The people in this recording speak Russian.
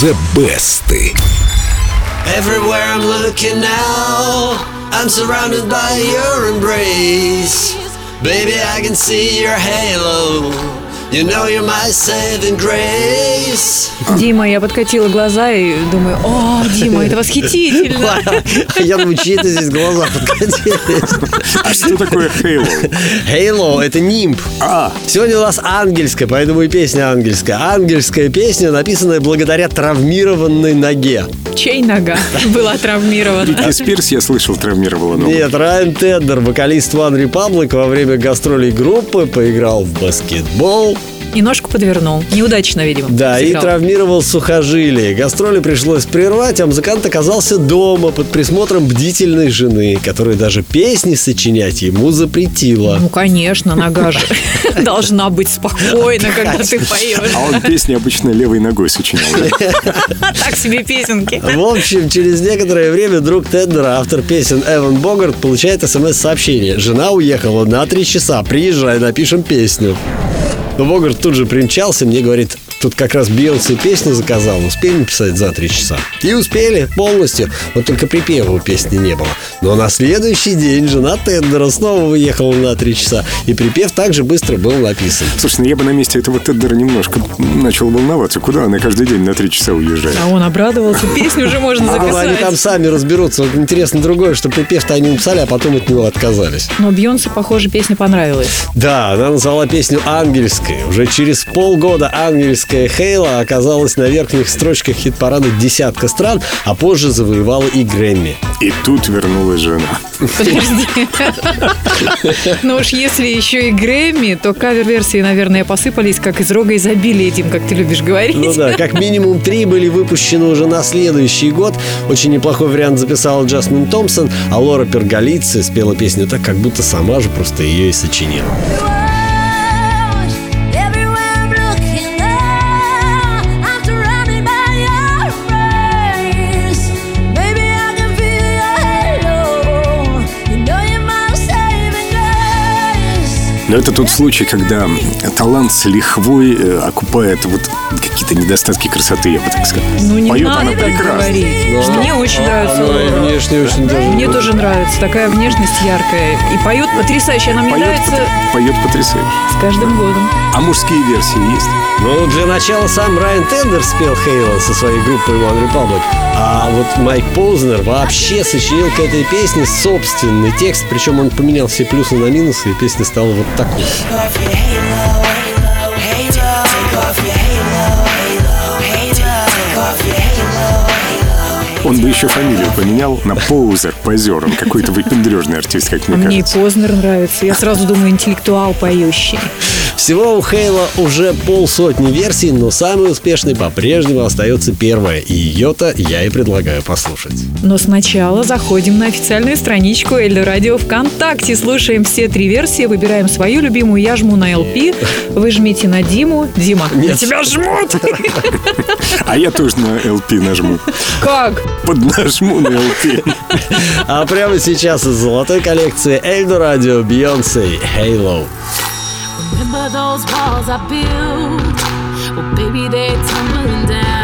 The Best. Everywhere I'm looking now, I'm surrounded by your embrace. Baby, I can see your halo. You know you're my saving grace. Дима, я подкатила глаза и думаю, о, Дима, это восхитительно. Я думаю, чьи это здесь глаза подкатились. А что такое Halo? Halo — это нимб. А, Сегодня у нас ангельская, поэтому и песня ангельская. Ангельская песня, написанная благодаря травмированной ноге. Чей нога была травмирована? Бритни Спирс, я слышал, травмировала ногу. Нет, Райан Теддер, вокалист One Republic, во время гастролей группы поиграл в баскетбол. И ножку подвернул. Неудачно, видимо. Да, и сыграл. травмировал сухожилие. Гастроли пришлось прервать, а музыкант оказался дома под присмотром бдительной жены, которая даже песни сочинять ему запретила. Ну, конечно, нога же должна быть спокойна, когда ты поешь. А он песни обычно левой ногой сочинял. Так себе песенки. В общем, через некоторое время друг Теддера, автор песен Эван Богарт, получает смс-сообщение. Жена уехала на три часа, приезжай, напишем песню. Но Богарт тут же примчался, мне говорит, тут как раз Бейонсе песню заказал, успели написать за три часа. И успели полностью, вот только припева у песни не было. Но на следующий день жена Теддера снова выехала на три часа, и припев также быстро был написан. Слушай, ну я бы на месте этого Теддера немножко начал волноваться. Куда она каждый день на три часа уезжает? А он обрадовался, песню уже можно А они там записать. сами разберутся. Вот интересно другое, что припев-то они написали, а потом от него отказались. Но Бьонсе, похоже, песня понравилась. Да, она назвала песню «Ангельской». Уже через полгода ангельская Хейла оказалась на верхних строчках хит-парада десятка стран, а позже завоевала и Грэмми. И тут вернулась жена. Подожди. Ну уж если еще и Грэмми, то кавер-версии, наверное, посыпались как из рога изобилия, Дим, как ты любишь говорить. Ну да, как минимум три были выпущены уже на следующий год. Очень неплохой вариант записала Джасмин Томпсон, а Лора Перголици спела песню так, как будто сама же просто ее и сочинила. Но это тот случай, когда талант с лихвой э, окупает вот какие-то недостатки красоты, я бы так сказал. Ну не Поет надо она так прекрасно. говорить. Мне очень нравится Лора. внешне очень даже. Мне тоже нравится. Такая внешность яркая. И поет потрясающе. Она мне Поет, нравится пот- поет потрясающе. с каждым годом. А мужские версии есть? Ну, для начала сам Райан Тендер спел Хейла со своей группой One Republic. А вот Майк Познер вообще сочинил к этой песне собственный текст. Причем он поменял все плюсы на минусы, и песня стала вот такой. Он бы еще фамилию поменял на Поузер, позер. Он какой-то выпендрежный артист, как А мне мне и кажется. Познер нравится. Я сразу думаю, интеллектуал поющий. Всего у Хейла уже полсотни версий, но самой успешной по-прежнему остается первая. И ее-то я и предлагаю послушать. Но сначала заходим на официальную страничку Эльдо Радио ВКонтакте, слушаем все три версии, выбираем свою любимую. Я жму на ЛП, вы жмите на Диму. Дима, на Нет. тебя жмут! А я тоже на LP нажму. Как? Поднажму на LP. А прямо сейчас из золотой коллекции Эльдо Радио Бейонсе Halo. Remember those walls I built? Well, baby, they're tumbling down.